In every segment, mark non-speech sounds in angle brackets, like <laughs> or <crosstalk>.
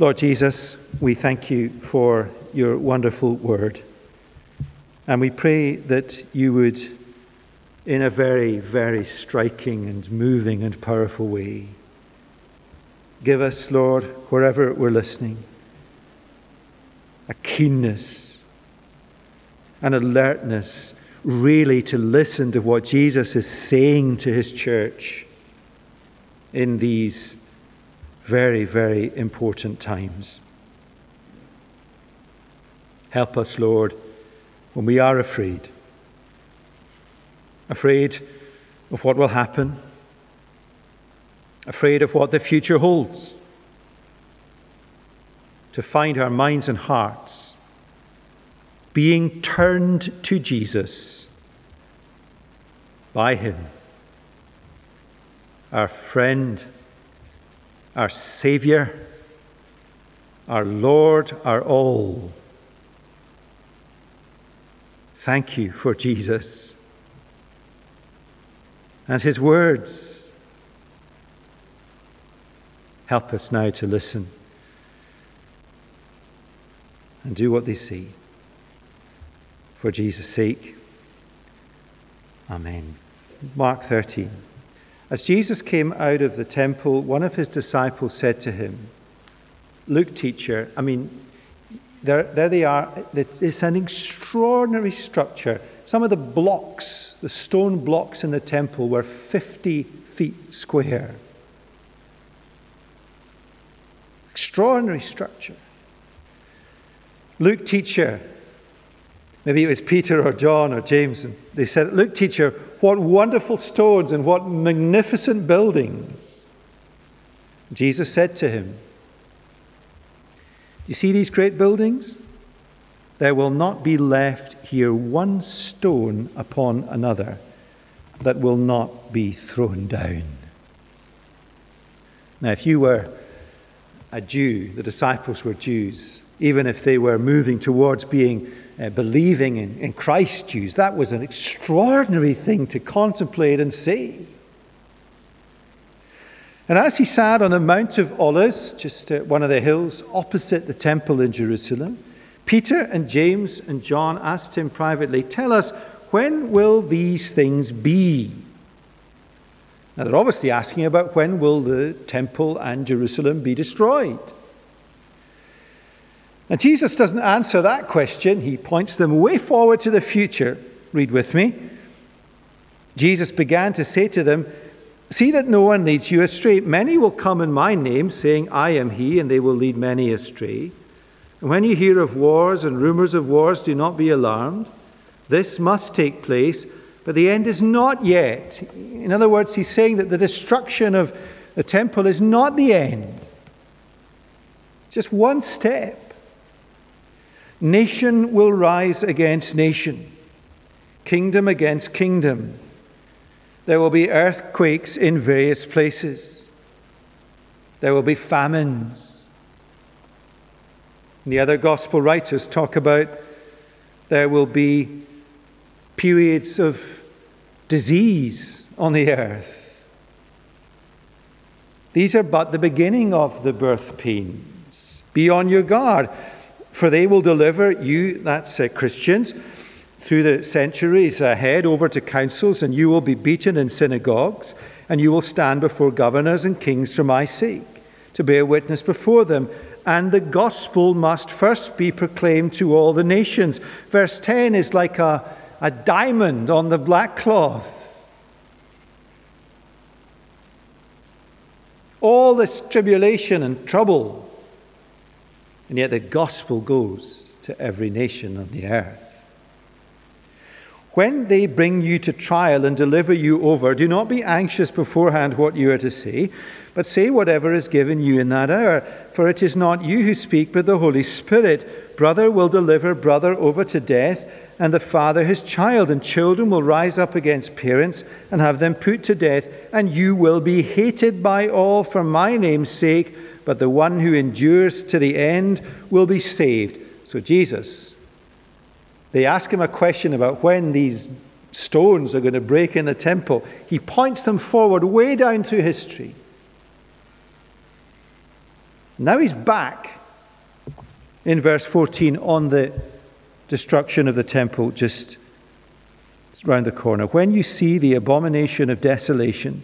Lord Jesus, we thank you for your wonderful word. And we pray that you would, in a very, very striking and moving and powerful way, give us, Lord, wherever we're listening, a keenness, an alertness, really to listen to what Jesus is saying to his church in these very, very important times. Help us, Lord, when we are afraid. Afraid of what will happen, afraid of what the future holds. To find our minds and hearts being turned to Jesus by Him, our friend our Saviour, our Lord, our all. Thank you for Jesus and his words. Help us now to listen and do what they see. For Jesus' sake. Amen. Mark 13. As Jesus came out of the temple, one of his disciples said to him, Look, teacher, I mean, there, there they are. It's an extraordinary structure. Some of the blocks, the stone blocks in the temple, were 50 feet square. Extraordinary structure. Luke, teacher, maybe it was Peter or John or James, and they said, Look, teacher, what wonderful stones and what magnificent buildings. Jesus said to him, Do You see these great buildings? There will not be left here one stone upon another that will not be thrown down. Now, if you were a Jew, the disciples were Jews, even if they were moving towards being uh, believing in, in Christ Jews. That was an extraordinary thing to contemplate and see. And as he sat on the Mount of Olives, just at one of the hills opposite the temple in Jerusalem, Peter and James and John asked him privately, Tell us, when will these things be? Now, they're obviously asking about when will the temple and Jerusalem be destroyed. And Jesus doesn't answer that question, he points them way forward to the future. Read with me. Jesus began to say to them, See that no one leads you astray. Many will come in my name, saying, I am he, and they will lead many astray. And when you hear of wars and rumors of wars, do not be alarmed. This must take place, but the end is not yet. In other words, he's saying that the destruction of the temple is not the end, it's just one step. Nation will rise against nation, kingdom against kingdom. There will be earthquakes in various places. There will be famines. And the other gospel writers talk about there will be periods of disease on the earth. These are but the beginning of the birth pains. Be on your guard. For they will deliver you, that's uh, Christians, through the centuries ahead over to councils, and you will be beaten in synagogues, and you will stand before governors and kings for my sake, to bear witness before them. And the gospel must first be proclaimed to all the nations. Verse 10 is like a, a diamond on the black cloth. All this tribulation and trouble and yet the gospel goes to every nation on the earth. When they bring you to trial and deliver you over, do not be anxious beforehand what you are to say, but say whatever is given you in that hour. For it is not you who speak, but the Holy Spirit. Brother will deliver brother over to death, and the father his child, and children will rise up against parents and have them put to death, and you will be hated by all for my name's sake but the one who endures to the end will be saved. So, Jesus, they ask him a question about when these stones are going to break in the temple. He points them forward way down through history. Now he's back in verse 14 on the destruction of the temple just round the corner. When you see the abomination of desolation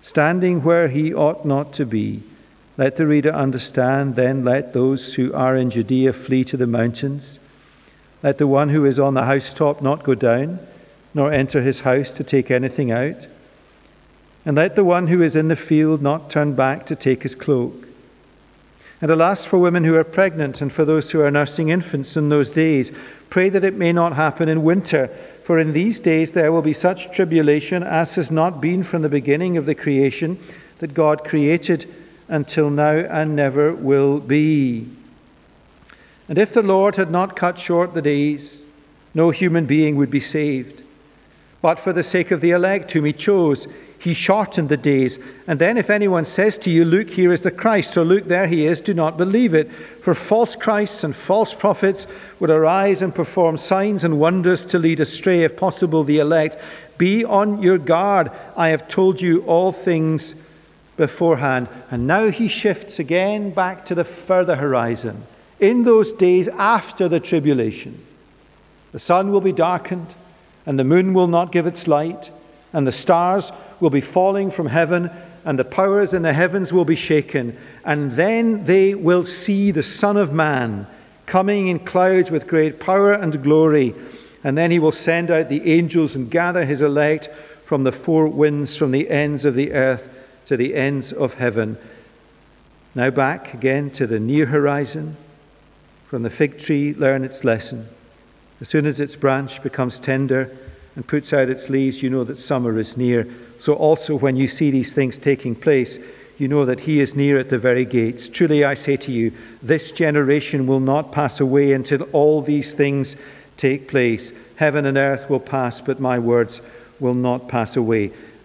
standing where he ought not to be, let the reader understand, then let those who are in Judea flee to the mountains. Let the one who is on the housetop not go down, nor enter his house to take anything out. And let the one who is in the field not turn back to take his cloak. And alas, for women who are pregnant and for those who are nursing infants in those days, pray that it may not happen in winter, for in these days there will be such tribulation as has not been from the beginning of the creation that God created until now and never will be. And if the Lord had not cut short the days, no human being would be saved. But for the sake of the elect whom he chose, he shortened the days. And then, if anyone says to you, Look, here is the Christ, or Look, there he is, do not believe it. For false Christs and false prophets would arise and perform signs and wonders to lead astray, if possible, the elect. Be on your guard. I have told you all things beforehand. And now he shifts again back to the further horizon. In those days after the tribulation, the sun will be darkened, and the moon will not give its light, and the stars will be falling from heaven, and the powers in the heavens will be shaken. And then they will see the Son of Man coming in clouds with great power and glory. And then he will send out the angels and gather his elect from the four winds, from the ends of the earth to the ends of heaven. Now back again to the near horizon. From the fig tree, learn its lesson. As soon as its branch becomes tender and puts out its leaves, you know that summer is near. So also, when you see these things taking place, you know that he is near at the very gates. Truly, I say to you, this generation will not pass away until all these things take place. Heaven and earth will pass, but my words will not pass away.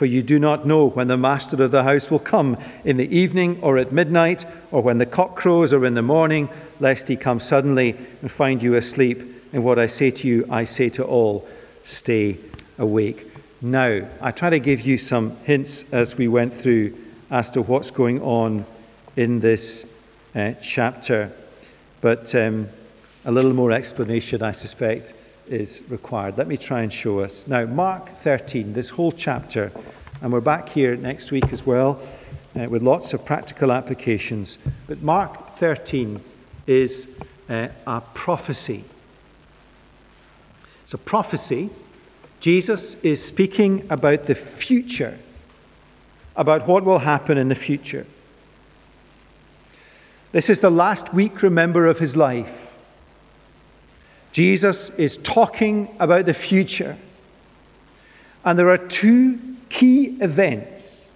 for you do not know when the master of the house will come, in the evening or at midnight, or when the cock crows or in the morning, lest he come suddenly and find you asleep. And what I say to you, I say to all stay awake. Now, I try to give you some hints as we went through as to what's going on in this uh, chapter, but um, a little more explanation, I suspect, is required. Let me try and show us. Now, Mark 13, this whole chapter, and we're back here next week as well uh, with lots of practical applications. But Mark 13 is uh, a prophecy. It's a prophecy. Jesus is speaking about the future, about what will happen in the future. This is the last week, remember, of his life. Jesus is talking about the future. And there are two key events.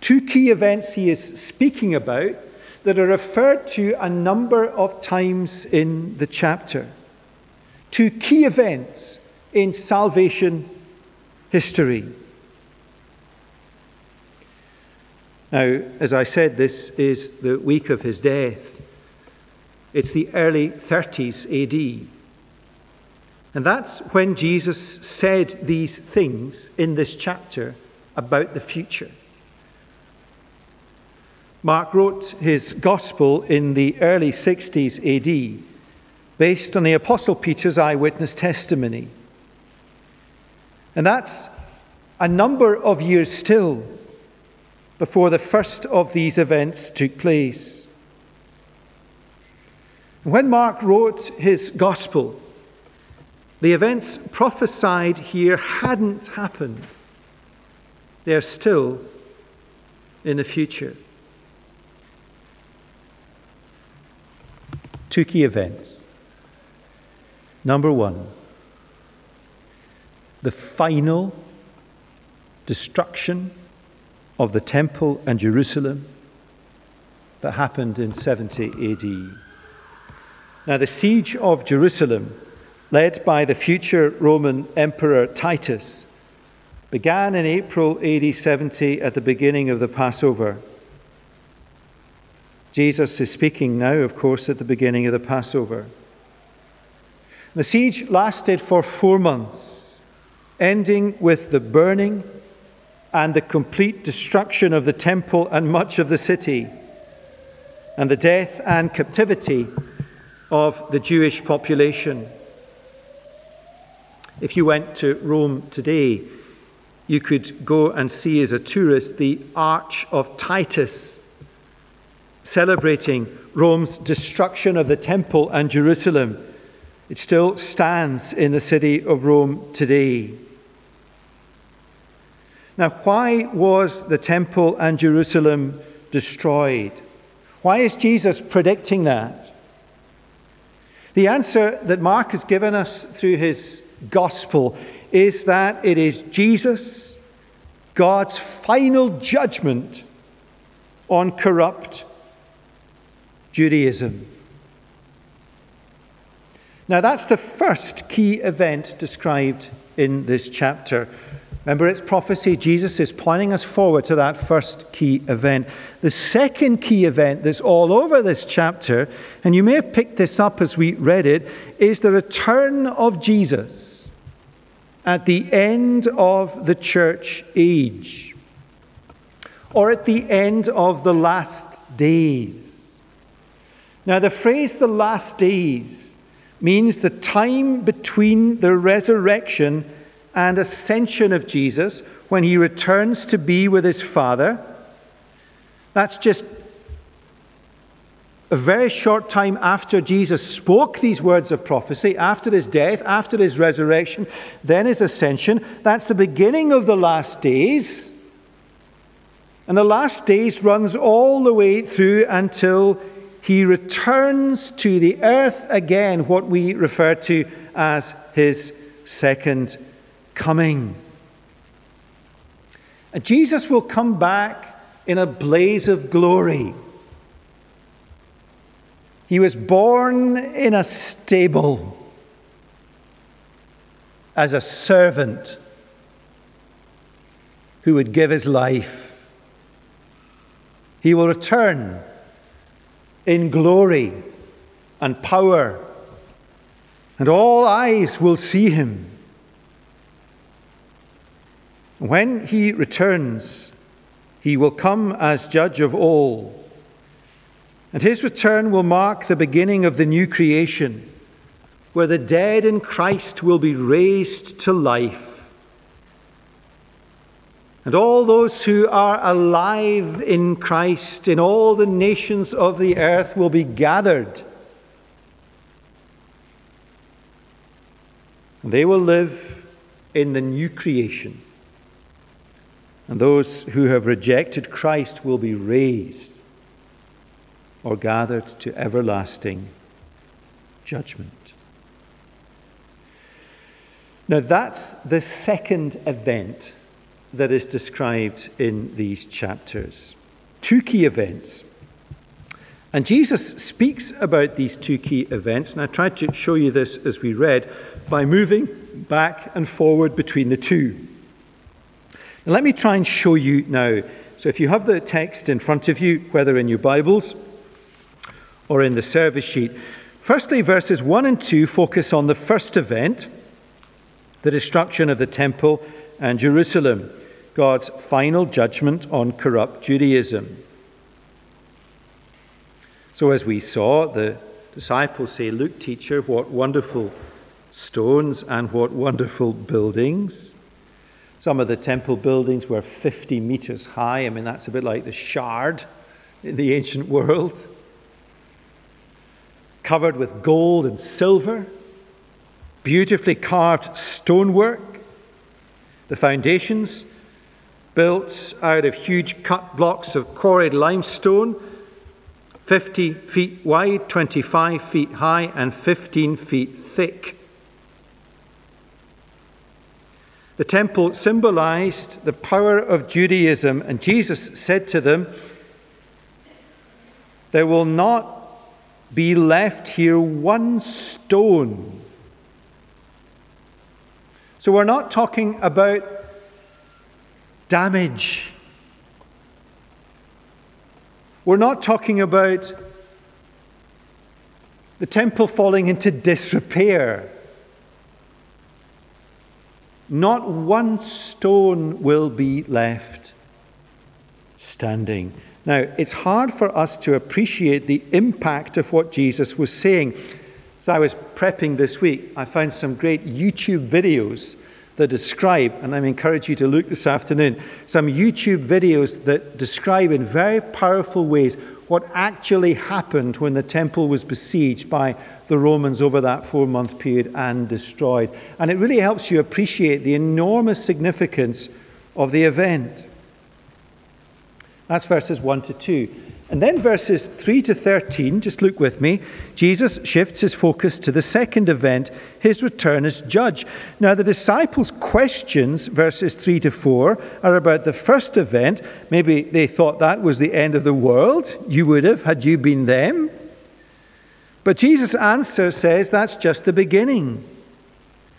Two key events he is speaking about that are referred to a number of times in the chapter. Two key events in salvation history. Now, as I said, this is the week of his death. It's the early 30s AD. And that's when Jesus said these things in this chapter about the future. Mark wrote his gospel in the early 60s AD, based on the Apostle Peter's eyewitness testimony. And that's a number of years still before the first of these events took place. When Mark wrote his gospel, the events prophesied here hadn't happened. They're still in the future. Two key events. Number one, the final destruction of the temple and Jerusalem that happened in 70 AD. Now, the siege of Jerusalem led by the future Roman Emperor Titus, began in April AD 70 at the beginning of the Passover. Jesus is speaking now, of course, at the beginning of the Passover. The siege lasted for four months, ending with the burning and the complete destruction of the temple and much of the city, and the death and captivity of the Jewish population. If you went to Rome today, you could go and see as a tourist the Arch of Titus, celebrating Rome's destruction of the temple and Jerusalem. It still stands in the city of Rome today. Now, why was the temple and Jerusalem destroyed? Why is Jesus predicting that? The answer that Mark has given us through his gospel is that it is Jesus, God's final judgment on corrupt Judaism. Now, that's the first key event described in this chapter. Remember, it's prophecy. Jesus is pointing us forward to that first key event. The second key event that's all over this chapter, and you may have picked this up as we read it, is the return of Jesus at the end of the church age, or at the end of the last days. Now, the phrase the last days means the time between the resurrection and ascension of Jesus when he returns to be with his Father. That's just a very short time after Jesus spoke these words of prophecy, after his death, after his resurrection, then his ascension. That's the beginning of the last days. And the last days runs all the way through until he returns to the earth again, what we refer to as his second coming. And Jesus will come back in a blaze of glory. He was born in a stable as a servant who would give his life. He will return in glory and power, and all eyes will see him. When he returns, he will come as judge of all. And his return will mark the beginning of the new creation, where the dead in Christ will be raised to life. And all those who are alive in Christ in all the nations of the earth will be gathered. And they will live in the new creation and those who have rejected Christ will be raised or gathered to everlasting judgment. Now, that's the second event that is described in these chapters. Two key events. And Jesus speaks about these two key events, and I tried to show you this as we read by moving back and forward between the two. Let me try and show you now. So, if you have the text in front of you, whether in your Bibles or in the service sheet, firstly, verses 1 and 2 focus on the first event, the destruction of the temple and Jerusalem, God's final judgment on corrupt Judaism. So, as we saw, the disciples say, Look, teacher, what wonderful stones and what wonderful buildings. Some of the temple buildings were 50 meters high. I mean, that's a bit like the shard in the ancient world. Covered with gold and silver, beautifully carved stonework. The foundations built out of huge cut blocks of quarried limestone, 50 feet wide, 25 feet high, and 15 feet thick. The temple symbolized the power of Judaism, and Jesus said to them, There will not be left here one stone So we're not talking about damage. We're not talking about the temple falling into disrepair. Not one stone will be left standing. Now, it's hard for us to appreciate the impact of what Jesus was saying. As I was prepping this week, I found some great YouTube videos that describe, and I encourage you to look this afternoon, some YouTube videos that describe in very powerful ways what actually happened when the temple was besieged by the Romans over that four month period and destroyed. And it really helps you appreciate the enormous significance of the event. That's verses 1 to 2. And then verses 3 to 13, just look with me, Jesus shifts his focus to the second event, his return as judge. Now, the disciples' questions, verses 3 to 4, are about the first event. Maybe they thought that was the end of the world. You would have, had you been them. But Jesus' answer says that's just the beginning.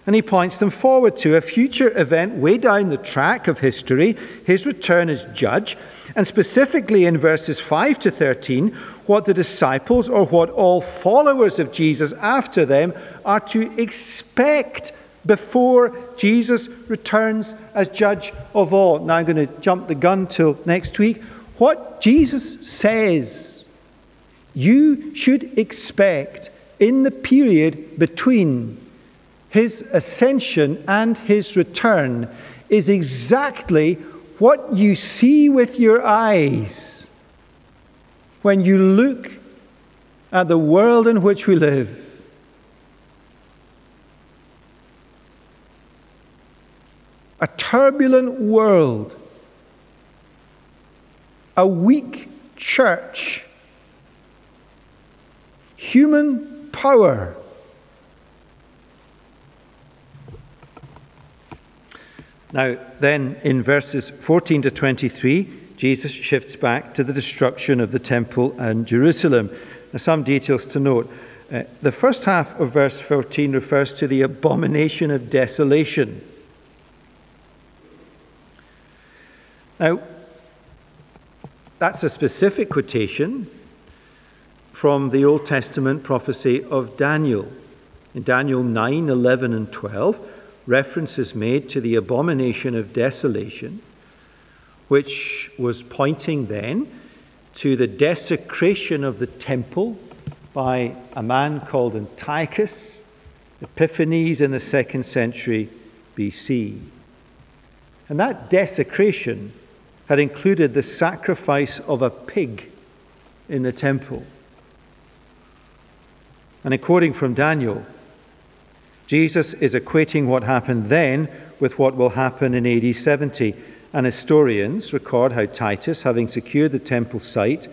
And he points them forward to a future event way down the track of history, his return as judge, and specifically in verses 5 to 13, what the disciples or what all followers of Jesus after them are to expect before Jesus returns as judge of all. Now I'm going to jump the gun till next week. What Jesus says you should expect in the period between his ascension and his return is exactly what you see with your eyes when you look at the world in which we live. A turbulent world, a weak church, human power Now, then in verses 14 to 23, Jesus shifts back to the destruction of the temple and Jerusalem. Now, some details to note. Uh, the first half of verse 14 refers to the abomination of desolation. Now, that's a specific quotation from the Old Testament prophecy of Daniel. In Daniel 9, 11, and 12, reference is made to the abomination of desolation, which was pointing then to the desecration of the temple by a man called Antiochus Epiphanes in the second century BC. And that desecration had included the sacrifice of a pig in the temple. And quoting from Daniel, Jesus is equating what happened then with what will happen in AD 70. And historians record how Titus, having secured the temple site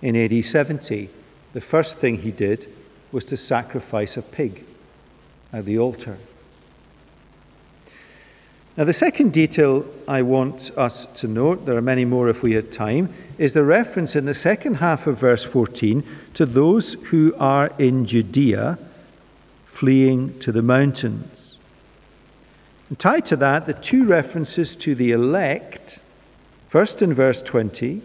in AD 70, the first thing he did was to sacrifice a pig at the altar. Now, the second detail I want us to note, there are many more if we had time, is the reference in the second half of verse 14 to those who are in Judea fleeing to the mountains. And tied to that, the two references to the elect, first in verse 20,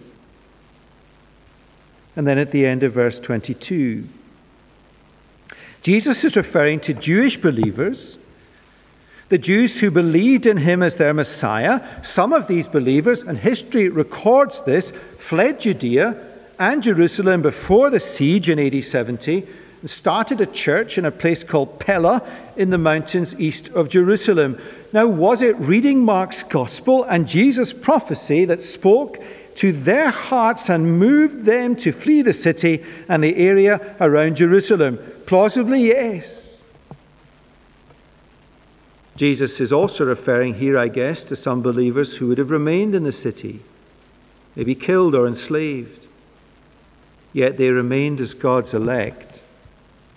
and then at the end of verse 22. Jesus is referring to Jewish believers, the Jews who believed in him as their Messiah. Some of these believers, and history records this, fled Judea and Jerusalem before the siege in AD 70 and started a church in a place called Pella in the mountains east of Jerusalem. Now, was it reading Mark's gospel and Jesus' prophecy that spoke to their hearts and moved them to flee the city and the area around Jerusalem? Plausibly, yes. Jesus is also referring here, I guess, to some believers who would have remained in the city, maybe killed or enslaved. Yet they remained as God's elect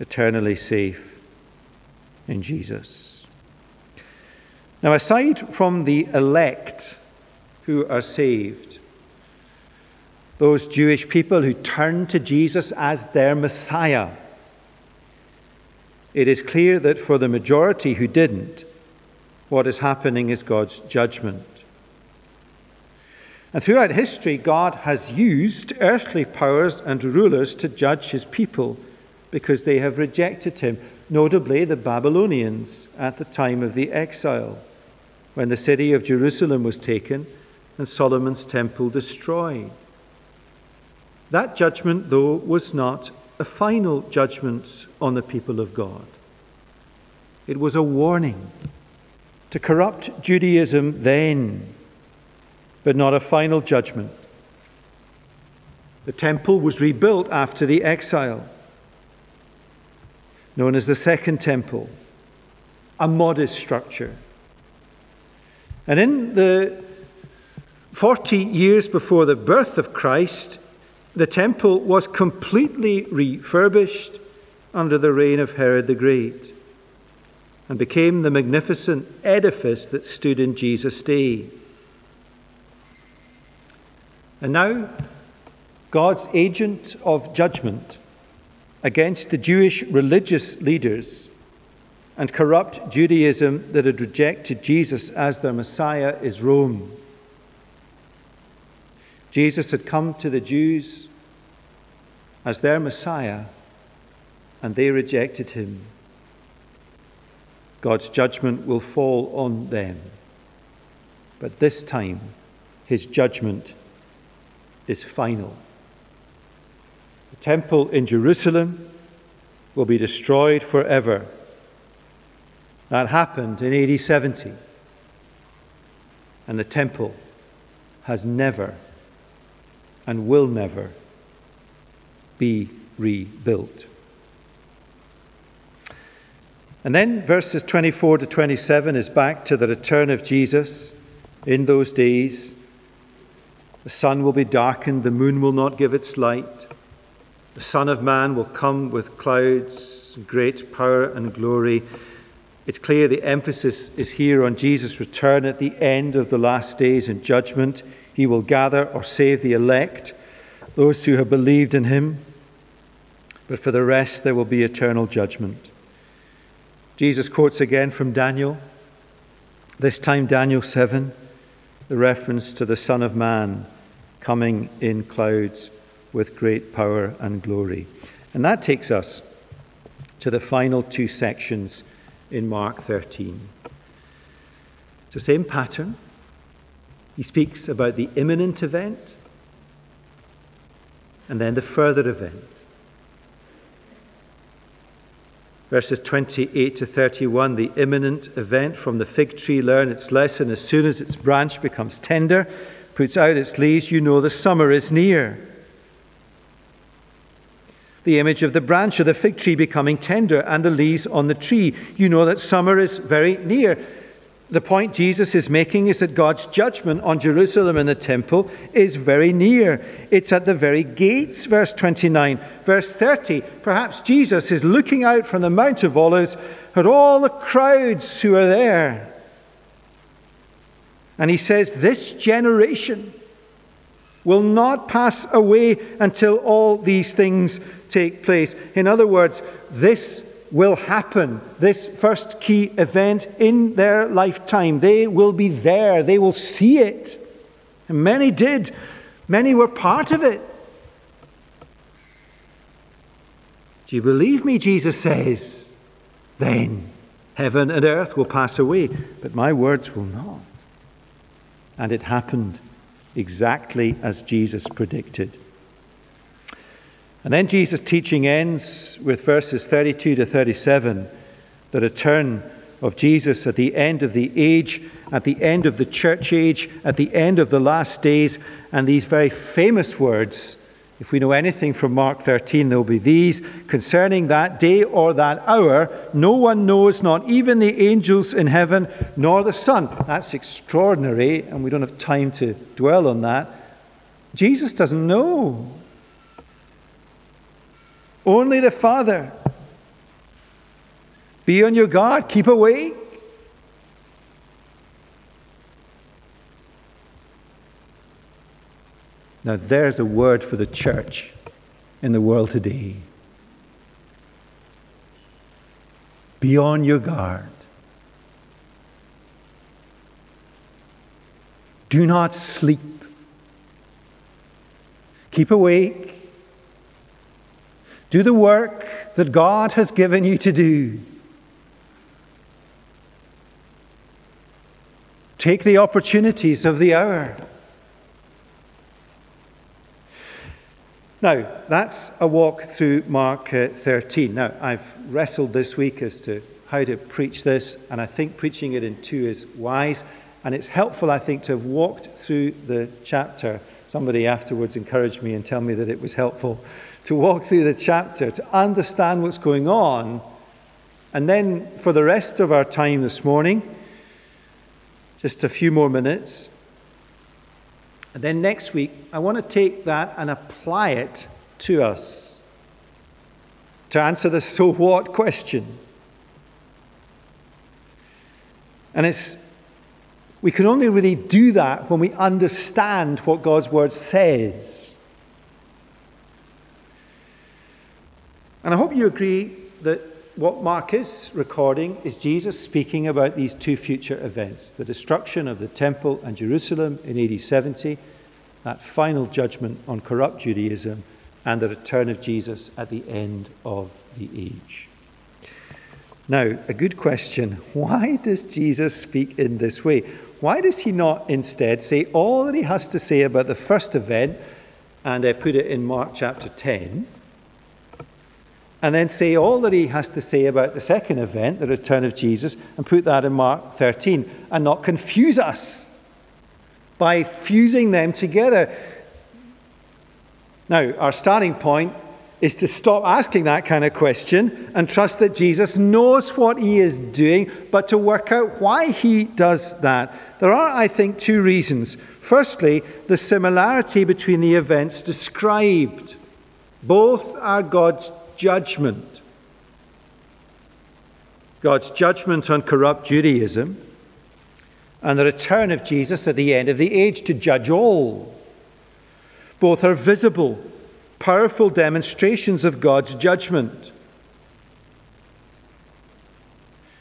eternally safe in Jesus. Now, aside from the elect who are saved, those Jewish people who turned to Jesus as their Messiah, it is clear that for the majority who didn't, What is happening is God's judgment. And throughout history, God has used earthly powers and rulers to judge his people because they have rejected him, notably the Babylonians at the time of the exile, when the city of Jerusalem was taken and Solomon's temple destroyed. That judgment, though, was not a final judgment on the people of God. It was a warning to corrupt Judaism then but not a final judgment. The temple was rebuilt after the exile, known as the Second Temple, a modest structure. And in the 40 years before the birth of Christ, the temple was completely refurbished under the reign of Herod the Great and became the magnificent edifice that stood in Jesus' day. And now, God's agent of judgment against the Jewish religious leaders and corrupt Judaism that had rejected Jesus as their Messiah is Rome. Jesus had come to the Jews as their Messiah, and they rejected him. God's judgment will fall on them. But this time, his judgment is final. The temple in Jerusalem will be destroyed forever. That happened in AD 70. And the temple has never and will never be rebuilt. And then verses 24 to 27 is back to the return of Jesus in those days the sun will be darkened, the moon will not give its light. The Son of Man will come with clouds, great power and glory. It's clear the emphasis is here on Jesus' return at the end of the last days in judgment. He will gather or save the elect, those who have believed in him. But for the rest, there will be eternal judgment. Jesus quotes again from Daniel, this time Daniel 7, the reference to the Son of Man coming in clouds with great power and glory. And that takes us to the final two sections in Mark 13. It's the same pattern. He speaks about the imminent event and then the further event. Verses 28 to 31, the imminent event from the fig tree, learn its lesson as soon as its branch becomes tender puts out its leaves, you know the summer is near. The image of the branch of the fig tree becoming tender and the leaves on the tree, you know that summer is very near. The point Jesus is making is that God's judgment on Jerusalem and the temple is very near. It's at the very gates, verse 29. Verse 30, perhaps Jesus is looking out from the Mount of Olives at all the crowds who are there. And he says, This generation will not pass away until all these things take place. In other words, this will happen, this first key event in their lifetime. They will be there, they will see it. And many did, many were part of it. Do you believe me? Jesus says, then heaven and earth will pass away, but my words will not. And it happened exactly as Jesus predicted. And then Jesus' teaching ends with verses 32 to 37, the return of Jesus at the end of the age, at the end of the church age, at the end of the last days, and these very famous words if we know anything from Mark 13, there will be these concerning that day or that hour, no one knows, not even the angels in heaven, nor the Son. That's extraordinary, and we don't have time to dwell on that. Jesus doesn't know. Only the Father. Be on your guard, keep awake. Now, there's a word for the church in the world today. Be on your guard. Do not sleep. Keep awake. Do the work that God has given you to do. Take the opportunities of the hour. Now, that's a walk through Mark uh, 13. Now, I've wrestled this week as to how to preach this, and I think preaching it in two is wise. And it's helpful, I think, to have walked through the chapter. Somebody afterwards encouraged me and tell me that it was helpful to walk through the chapter, to understand what's going on. And then for the rest of our time this morning, just a few more minutes. And then next week, I want to take that and apply it to us to answer the <laughs> so what question. And it's, we can only really do that when we understand what God's word says. And I hope you agree that what Mark is recording is Jesus speaking about these two future events the destruction of the temple and Jerusalem in AD 70, that final judgment on corrupt Judaism, and the return of Jesus at the end of the age. Now, a good question <laughs> why does Jesus speak in this way? Why does he not instead say all that he has to say about the first event and uh, put it in Mark chapter 10? And then say all that he has to say about the second event, the return of Jesus, and put that in Mark 13, and not confuse us by fusing them together. Now, our starting point is to stop asking that kind of question and trust that Jesus knows what he is doing, but to work out why he does that. There are, I think, two reasons. Firstly, the similarity between the events described. Both are God's judgment. God's judgment on corrupt Judaism and the return of Jesus at the end of the age to judge all. Both are visible powerful demonstrations of God's judgment.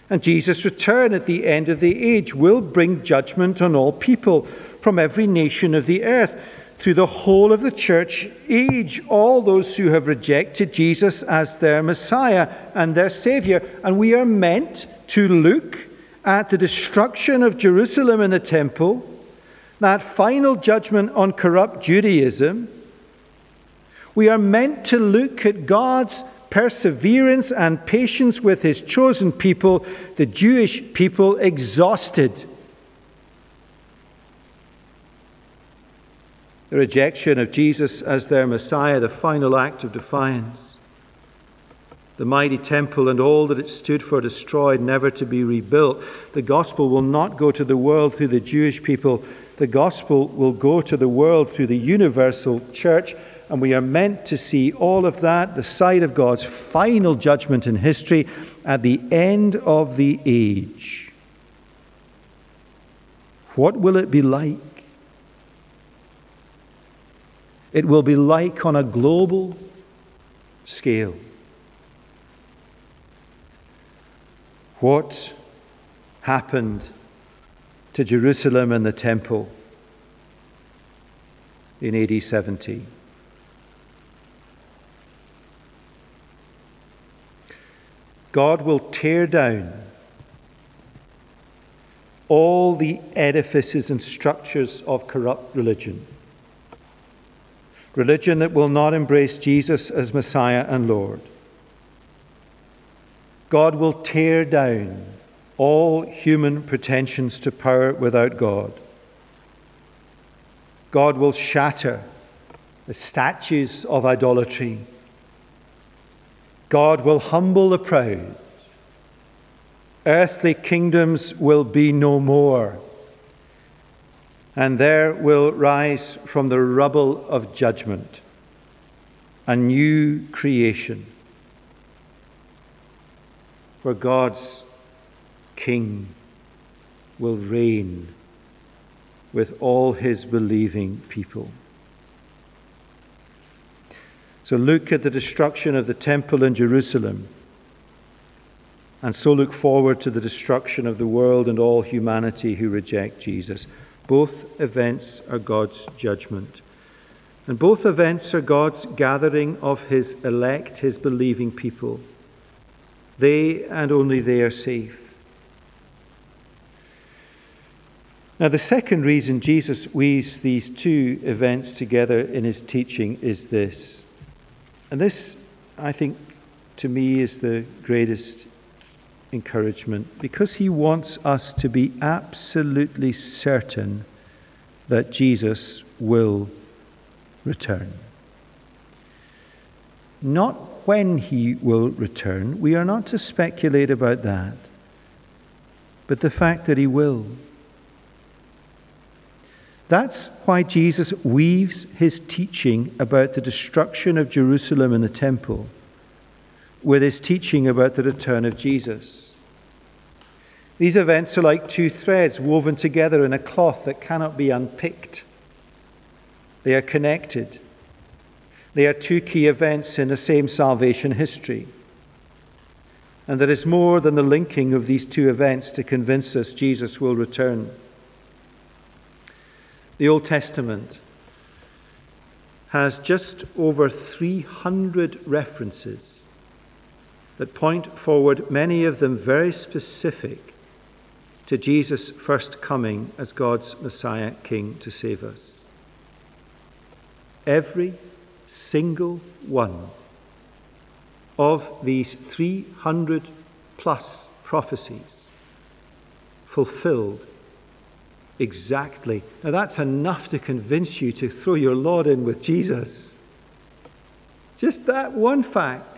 And Jesus' return at the end of the age will bring judgment on all people from every nation of the earth through the whole of the church age, all those who have rejected Jesus as their Messiah and their Savior. And we are meant to look at the destruction of Jerusalem and the temple, that final judgment on corrupt Judaism we are meant to look at God's perseverance and patience with his chosen people, the Jewish people, exhausted. The rejection of Jesus as their Messiah, the final act of defiance. The mighty temple and all that it stood for destroyed, never to be rebuilt. The gospel will not go to the world through the Jewish people. The gospel will go to the world through the universal church and we are meant to see all of that, the side of God's final judgment in history, at the end of the age. What will it be like? It will be like on a global scale. What happened to Jerusalem and the temple in AD 70? God will tear down all the edifices and structures of corrupt religion. Religion that will not embrace Jesus as Messiah and Lord. God will tear down all human pretensions to power without God. God will shatter the statues of idolatry God will humble the proud. Earthly kingdoms will be no more. And there will rise from the rubble of judgment a new creation where God's King will reign with all his believing people. So look at the destruction of the temple in Jerusalem, and so look forward to the destruction of the world and all humanity who reject Jesus. Both events are God's judgment. And both events are God's gathering of his elect, his believing people. They and only they are safe. Now, the second reason Jesus weaves these two events together in his teaching is this. And this, I think, to me is the greatest encouragement because he wants us to be absolutely certain that Jesus will return. Not when he will return, we are not to speculate about that, but the fact that he will. That's why Jesus weaves his teaching about the destruction of Jerusalem and the temple with his teaching about the return of Jesus. These events are like two threads woven together in a cloth that cannot be unpicked. They are connected. They are two key events in the same salvation history. And there is more than the linking of these two events to convince us Jesus will return. The Old Testament has just over 300 references that point forward, many of them very specific, to Jesus' first coming as God's Messiah King to save us. Every single one of these 300 plus prophecies fulfilled exactly. Now, that's enough to convince you to throw your Lord in with Jesus. Just that one fact.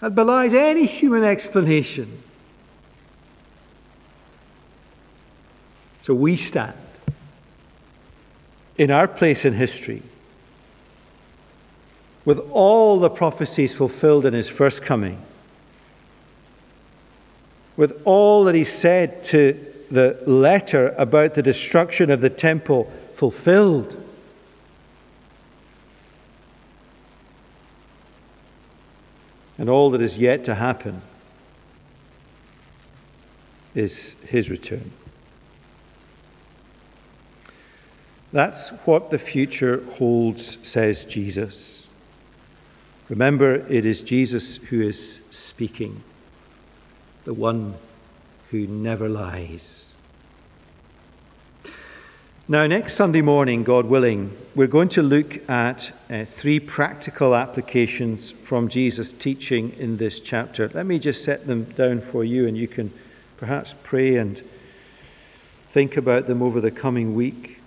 That belies any human explanation. So we stand in our place in history with all the prophecies fulfilled in his first coming, with all that he said to the letter about the destruction of the temple fulfilled. And all that is yet to happen is his return. That's what the future holds, says Jesus. Remember, it is Jesus who is speaking, the one who never lies. Now, next Sunday morning, God willing, we're going to look at uh, three practical applications from Jesus' teaching in this chapter. Let me just set them down for you, and you can perhaps pray and think about them over the coming week.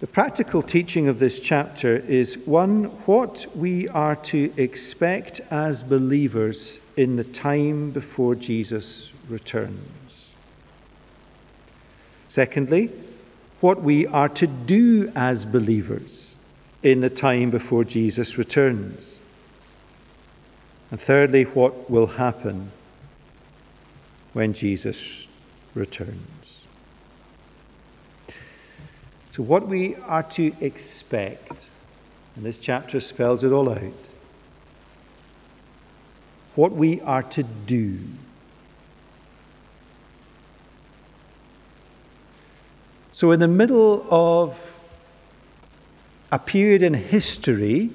The practical teaching of this chapter is one, what we are to expect as believers in the time before Jesus returns. Secondly, what we are to do as believers in the time before Jesus returns. And thirdly, what will happen when Jesus returns. So, what we are to expect, and this chapter spells it all out, what we are to do. So, in the middle of a period in history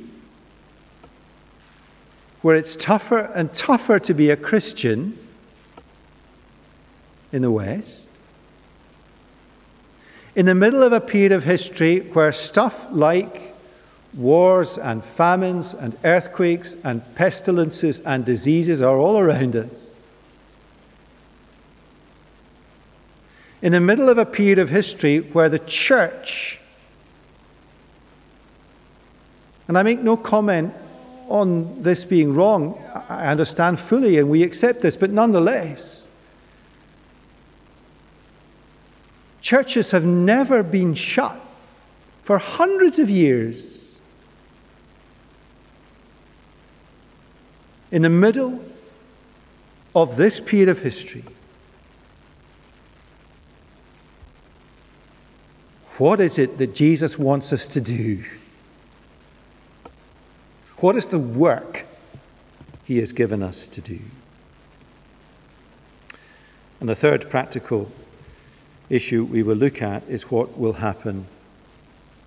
where it's tougher and tougher to be a Christian in the West, in the middle of a period of history where stuff like wars and famines and earthquakes and pestilences and diseases are all around us. In the middle of a period of history where the church, and I make no comment on this being wrong, I understand fully and we accept this, but nonetheless, Churches have never been shut for hundreds of years. In the middle of this period of history, what is it that Jesus wants us to do? What is the work he has given us to do? And the third practical issue we will look at is what will happen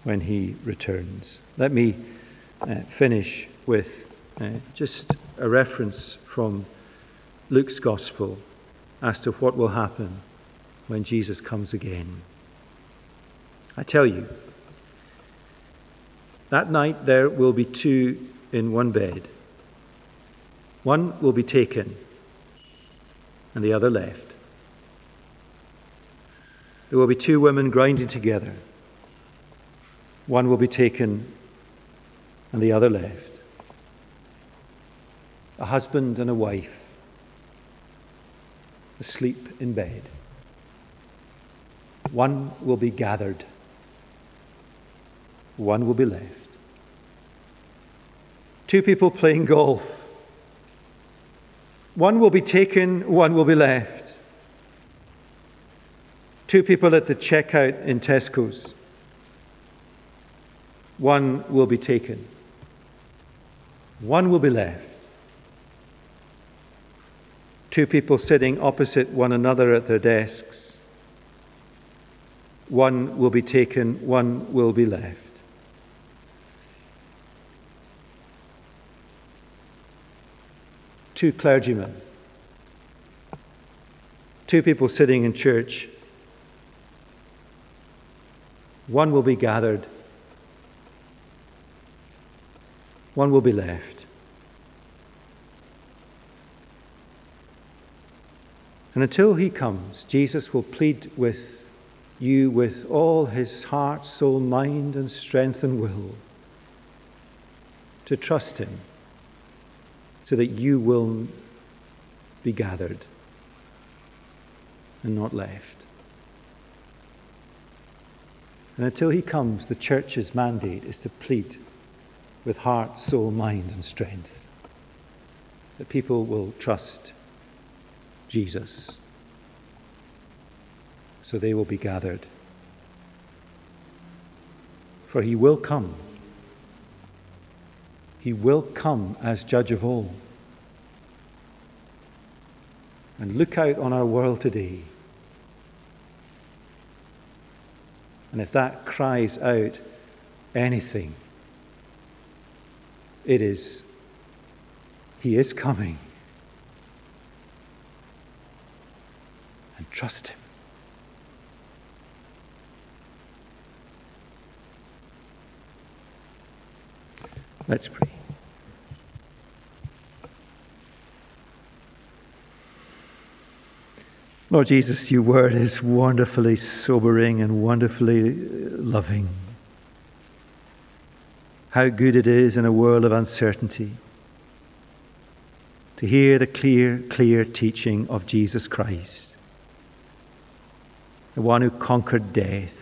when he returns. Let me uh, finish with uh, just a reference from Luke's Gospel as to what will happen when Jesus comes again. I tell you, that night there will be two in one bed. One will be taken and the other left. There will be two women grinding together. One will be taken and the other left. A husband and a wife asleep in bed. One will be gathered, one will be left. Two people playing golf. One will be taken, one will be left. Two people at the checkout in Tesco's. One will be taken, one will be left. Two people sitting opposite one another at their desks. One will be taken, one will be left. Two clergymen. Two people sitting in church. One will be gathered, one will be left. And until he comes, Jesus will plead with you with all his heart, soul, mind, and strength and will to trust him so that you will be gathered and not left. And until he comes, the church's mandate is to plead with heart, soul, mind, and strength that people will trust Jesus. So they will be gathered. For he will come. He will come as judge of all. And look out on our world today. And if that cries out anything, it is, He is coming. and trust Him. Let's pray. Lord Jesus, your word is wonderfully sobering and wonderfully uh, loving. How good it is in a world of uncertainty to hear the clear, clear teaching of Jesus Christ the one who conquered death,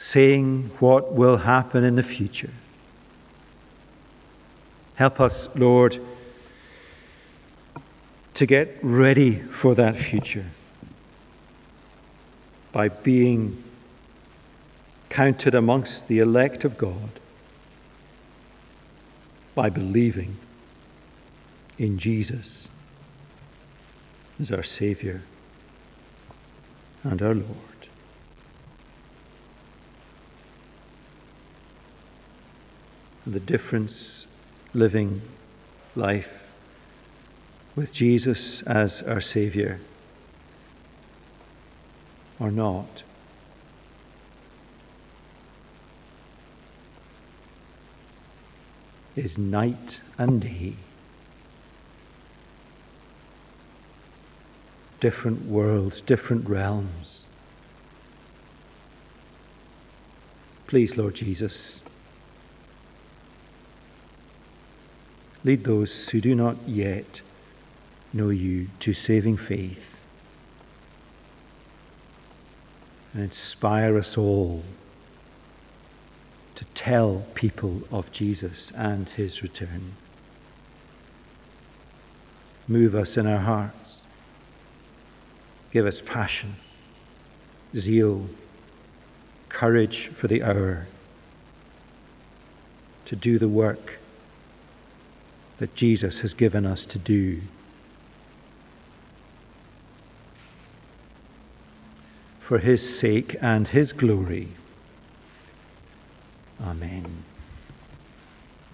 saying what will happen in the future. Help us, Lord, to get ready for that future by being counted amongst the elect of God, by believing in Jesus as our Savior and our Lord. And the difference living life with Jesus as our Saviour or not. Is night and day. different worlds, different realms. Please, Lord Jesus, lead those who do not yet know you to saving faith and inspire us all to tell people of Jesus and his return. Move us in our hearts Give us passion, zeal, courage for the hour to do the work that Jesus has given us to do. For his sake and his glory. Amen.